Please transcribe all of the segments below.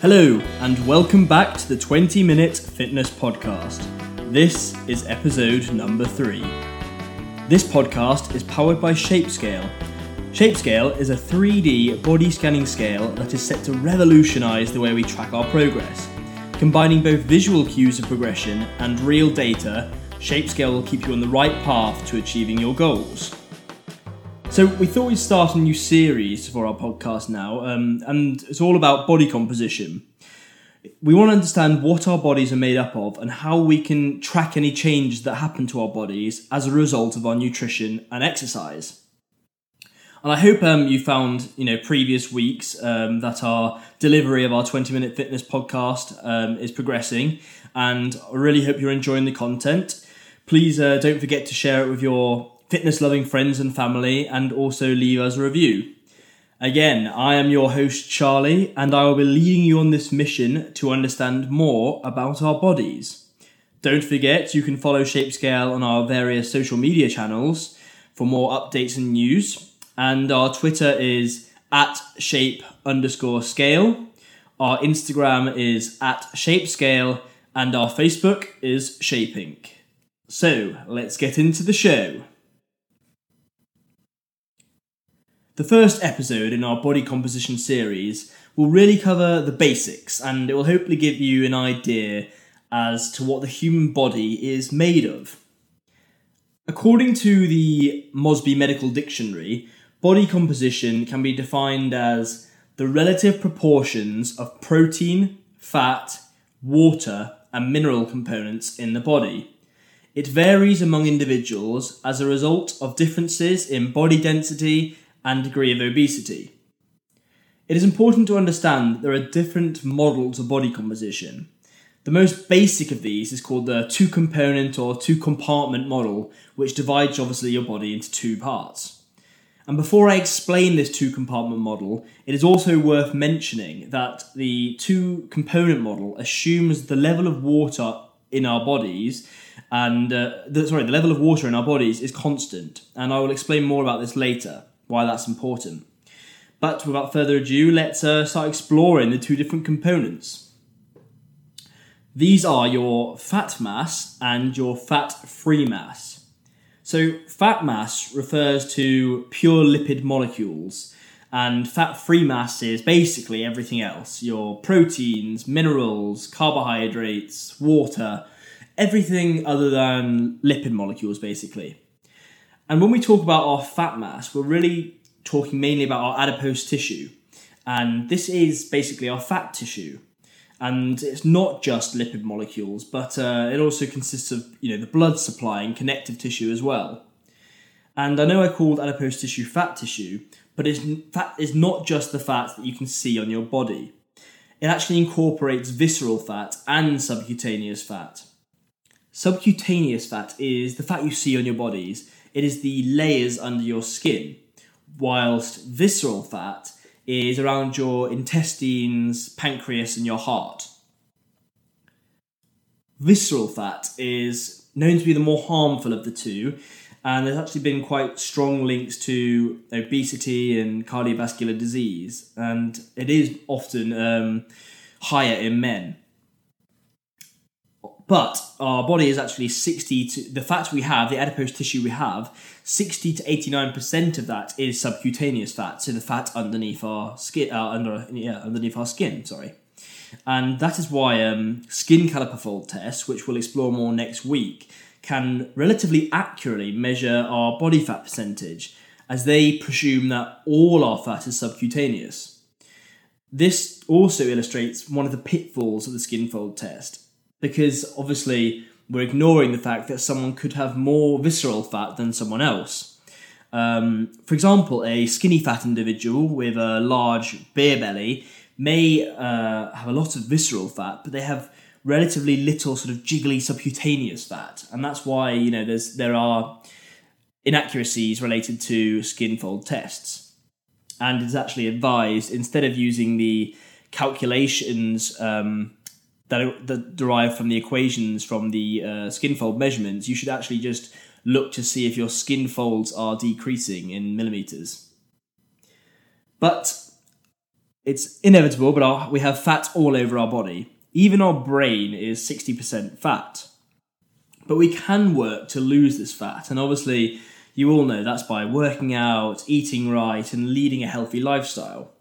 Hello, and welcome back to the 20 Minute Fitness Podcast. This is episode number three. This podcast is powered by ShapeScale. ShapeScale is a 3D body scanning scale that is set to revolutionize the way we track our progress. Combining both visual cues of progression and real data, ShapeScale will keep you on the right path to achieving your goals. So we thought we'd start a new series for our podcast now, um, and it's all about body composition. We want to understand what our bodies are made up of and how we can track any changes that happen to our bodies as a result of our nutrition and exercise. And I hope um, you found, you know, previous weeks um, that our delivery of our 20 minute fitness podcast um, is progressing, and I really hope you're enjoying the content. Please uh, don't forget to share it with your fitness loving friends and family, and also leave us a review. Again, I am your host, Charlie, and I will be leading you on this mission to understand more about our bodies. Don't forget, you can follow ShapeScale on our various social media channels for more updates and news. And our Twitter is at shape underscore scale. Our Instagram is at shapescale, and our Facebook is Shaping. So, let's get into the show. The first episode in our body composition series will really cover the basics and it will hopefully give you an idea as to what the human body is made of. According to the Mosby Medical Dictionary, body composition can be defined as the relative proportions of protein, fat, water, and mineral components in the body. It varies among individuals as a result of differences in body density and degree of obesity. It is important to understand that there are different models of body composition. The most basic of these is called the two component or two compartment model, which divides obviously your body into two parts. And before I explain this two compartment model, it is also worth mentioning that the two component model assumes the level of water in our bodies and uh, the, sorry, the level of water in our bodies is constant, and I will explain more about this later why that's important. But without further ado, let's uh, start exploring the two different components. These are your fat mass and your fat free mass. So, fat mass refers to pure lipid molecules, and fat free mass is basically everything else your proteins, minerals, carbohydrates, water, everything other than lipid molecules, basically. And when we talk about our fat mass, we're really talking mainly about our adipose tissue. And this is basically our fat tissue. And it's not just lipid molecules, but uh, it also consists of you know the blood supply and connective tissue as well. And I know I called adipose tissue fat tissue, but it's, fat is not just the fat that you can see on your body. It actually incorporates visceral fat and subcutaneous fat. Subcutaneous fat is the fat you see on your bodies it is the layers under your skin, whilst visceral fat is around your intestines, pancreas, and your heart. Visceral fat is known to be the more harmful of the two, and there's actually been quite strong links to obesity and cardiovascular disease, and it is often um, higher in men. But our body is actually 60 to the fat we have, the adipose tissue we have, 60 to 89% of that is subcutaneous fat, so the fat underneath our skin, uh, under yeah, underneath our skin. Sorry, and that is why um, skin caliper fold tests, which we'll explore more next week, can relatively accurately measure our body fat percentage, as they presume that all our fat is subcutaneous. This also illustrates one of the pitfalls of the skin fold test because obviously we're ignoring the fact that someone could have more visceral fat than someone else. Um, for example, a skinny fat individual with a large beer belly may uh, have a lot of visceral fat, but they have relatively little sort of jiggly subcutaneous fat, and that's why you know there's there are inaccuracies related to skin fold tests, and it's actually advised instead of using the calculations um, that, that derive from the equations from the uh, skin fold measurements, you should actually just look to see if your skin folds are decreasing in millimeters. But it's inevitable, but our, we have fat all over our body. Even our brain is 60% fat. But we can work to lose this fat, and obviously, you all know that's by working out, eating right, and leading a healthy lifestyle.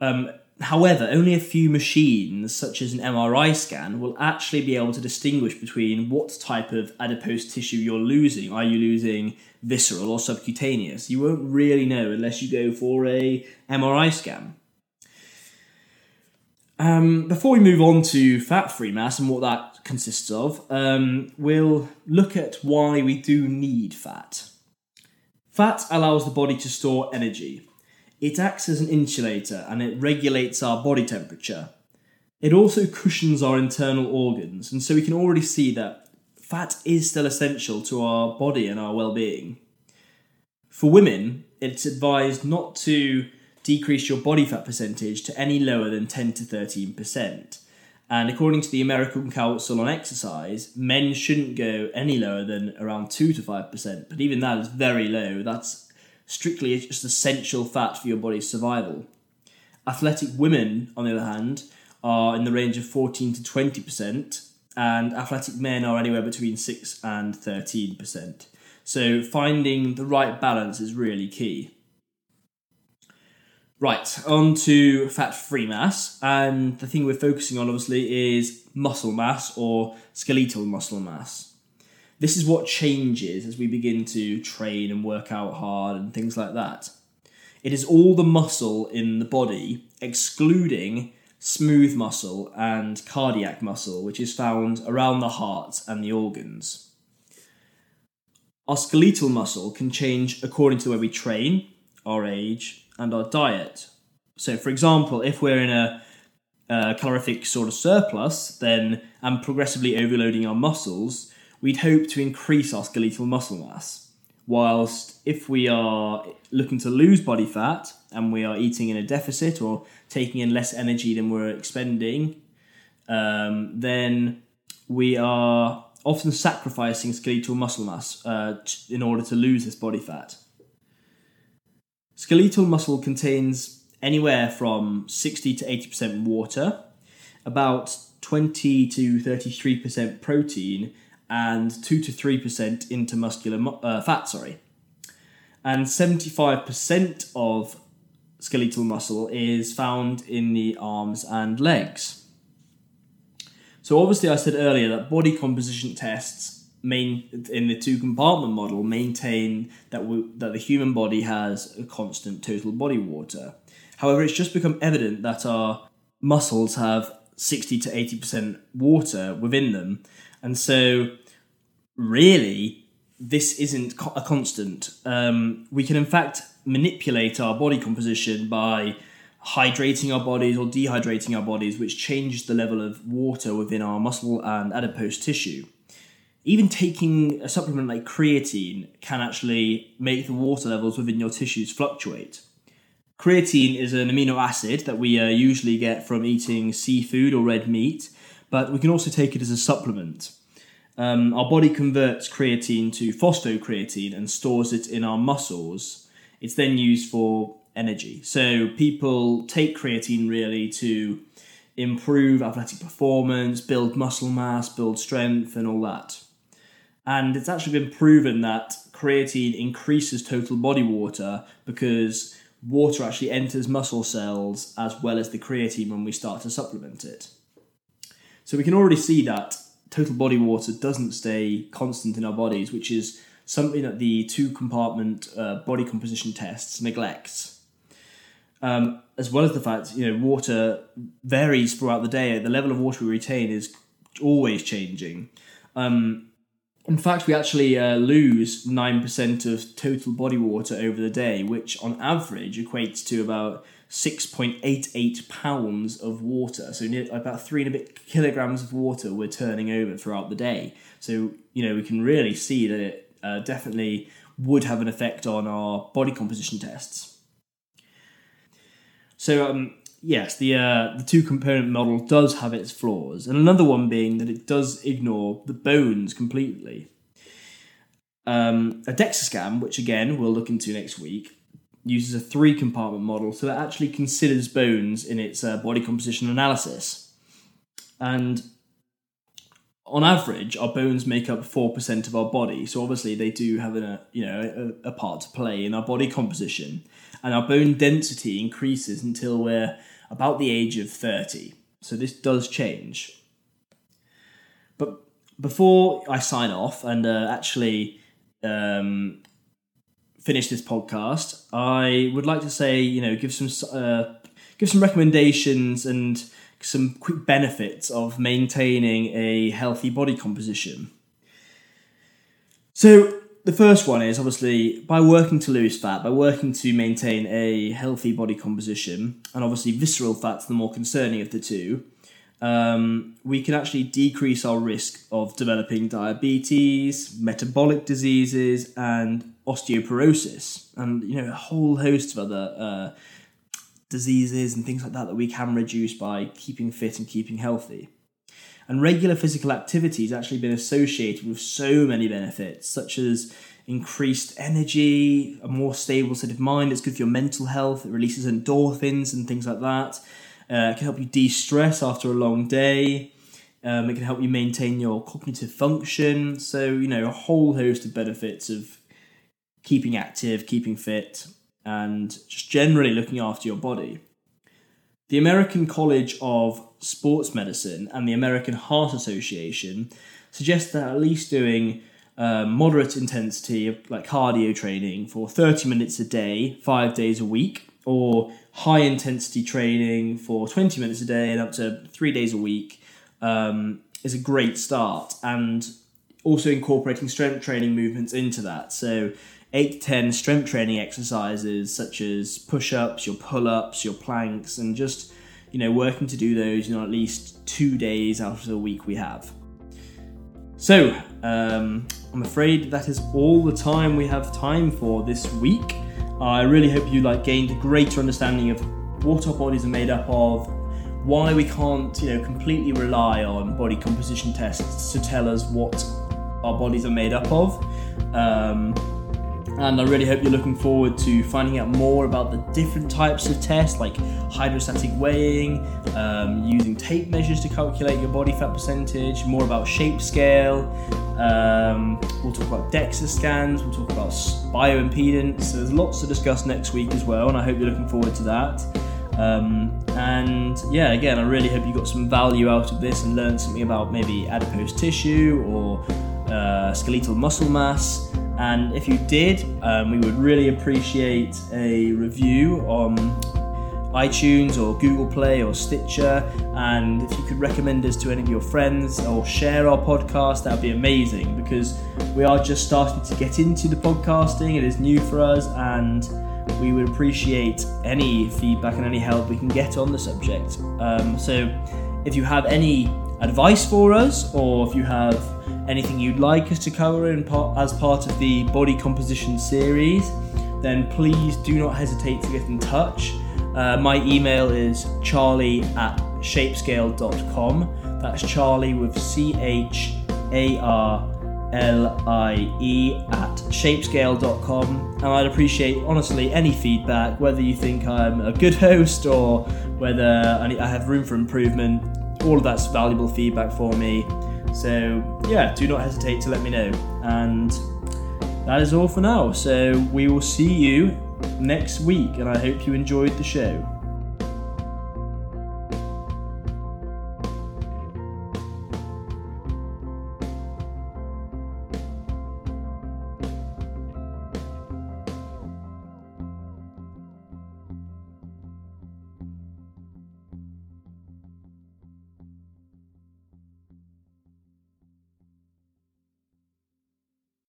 Um, however, only a few machines, such as an MRI scan, will actually be able to distinguish between what type of adipose tissue you're losing. Are you losing visceral or subcutaneous? You won't really know unless you go for a MRI scan. Um, before we move on to fat free mass and what that consists of, um, we'll look at why we do need fat. Fat allows the body to store energy. It acts as an insulator and it regulates our body temperature. It also cushions our internal organs, and so we can already see that fat is still essential to our body and our well being. For women, it's advised not to decrease your body fat percentage to any lower than 10 to 13%. And according to the American Council on Exercise, men shouldn't go any lower than around 2 to 5%. But even that is very low. That's strictly just essential fat for your body's survival. Athletic women, on the other hand, are in the range of 14 to 20%, and athletic men are anywhere between 6 and 13%. So finding the right balance is really key. Right, on to fat free mass. And the thing we're focusing on, obviously, is muscle mass or skeletal muscle mass. This is what changes as we begin to train and work out hard and things like that. It is all the muscle in the body, excluding smooth muscle and cardiac muscle, which is found around the heart and the organs. Our skeletal muscle can change according to where we train, our age, and our diet. So, for example, if we're in a, a calorific sort of surplus, then and progressively overloading our muscles, we'd hope to increase our skeletal muscle mass. Whilst if we are looking to lose body fat and we are eating in a deficit or taking in less energy than we're expending, um, then we are often sacrificing skeletal muscle mass uh, in order to lose this body fat. Skeletal muscle contains anywhere from 60 to 80% water, about 20 to 33% protein, and 2 to 3% intermuscular uh, fat, sorry. And 75% of skeletal muscle is found in the arms and legs. So, obviously, I said earlier that body composition tests main in the two compartment model maintain that we, that the human body has a constant total body water. However, it's just become evident that our muscles have 60 to 80% water within them. And so really this isn't a constant. Um, we can in fact manipulate our body composition by hydrating our bodies or dehydrating our bodies, which changes the level of water within our muscle and adipose tissue even taking a supplement like creatine can actually make the water levels within your tissues fluctuate. Creatine is an amino acid that we uh, usually get from eating seafood or red meat, but we can also take it as a supplement. Um, our body converts creatine to phosphocreatine and stores it in our muscles. It's then used for energy. So people take creatine really to improve athletic performance, build muscle mass, build strength, and all that. And it's actually been proven that creatine increases total body water because water actually enters muscle cells as well as the creatine when we start to supplement it. So we can already see that total body water doesn't stay constant in our bodies, which is something that the two compartment uh, body composition tests neglects. Um, as well as the fact, you know, water varies throughout the day. The level of water we retain is always changing. Um, in fact, we actually uh, lose 9% of total body water over the day, which on average equates to about 6.88 pounds of water. So about three and a bit kilograms of water we're turning over throughout the day. So, you know, we can really see that it uh, definitely would have an effect on our body composition tests. So, um, yes, the uh, the two component model does have its flaws, and another one being that it does ignore the bones completely. Um, a DEXA scan, which again we'll look into next week, uses a three compartment model, so it actually considers bones in its uh, body composition analysis. And on average, our bones make up four percent of our body. So obviously, they do have a you know a, a, part to play in our body composition, and our bone density increases until we're about the age of thirty. So this does change. But before I sign off and uh, actually um, finish this podcast, I would like to say you know give some uh, give some recommendations and some quick benefits of maintaining a healthy body composition. So, the first one is obviously by working to lose fat, by working to maintain a healthy body composition, and obviously visceral fat's the more concerning of the two, um, we can actually decrease our risk of developing diabetes, metabolic diseases, and osteoporosis, and you know a whole host of other uh, diseases and things like that that we can reduce by keeping fit and keeping healthy. And regular physical activity has actually been associated with so many benefits, such as increased energy, a more stable state of mind. It's good for your mental health. It releases endorphins and things like that. Uh, it can help you de stress after a long day. Um, it can help you maintain your cognitive function. So, you know, a whole host of benefits of keeping active, keeping fit, and just generally looking after your body. The American College of Sports Medicine and the American Heart Association suggest that at least doing uh, moderate intensity like cardio training for 30 minutes a day, five days a week, or high intensity training for 20 minutes a day and up to three days a week um, is a great start. And also incorporating strength training movements into that. So eight to ten strength training exercises such as push-ups, your pull-ups, your planks, and just you know working to do those you know at least two days out of the week we have. So um, I'm afraid that is all the time we have time for this week. I really hope you like gained a greater understanding of what our bodies are made up of, why we can't you know completely rely on body composition tests to tell us what our bodies are made up of. Um, and I really hope you're looking forward to finding out more about the different types of tests like hydrostatic weighing, um, using tape measures to calculate your body fat percentage, more about ShapeScale. Um, we'll talk about DEXA scans, we'll talk about bioimpedance. So there's lots to discuss next week as well, and I hope you're looking forward to that. Um, and yeah, again, I really hope you got some value out of this and learned something about maybe adipose tissue or uh, skeletal muscle mass. And if you did, um, we would really appreciate a review on iTunes or Google Play or Stitcher. And if you could recommend us to any of your friends or share our podcast, that would be amazing because we are just starting to get into the podcasting. It is new for us and we would appreciate any feedback and any help we can get on the subject. Um, so if you have any advice for us or if you have anything you'd like us to cover in part, as part of the body composition series, then please do not hesitate to get in touch. Uh, my email is charlie at shapescale.com. That's Charlie with C H A R L I E at shapescale.com. And I'd appreciate, honestly, any feedback, whether you think I'm a good host or whether I have room for improvement. All of that's valuable feedback for me. So, yeah, do not hesitate to let me know. And that is all for now. So, we will see you next week, and I hope you enjoyed the show.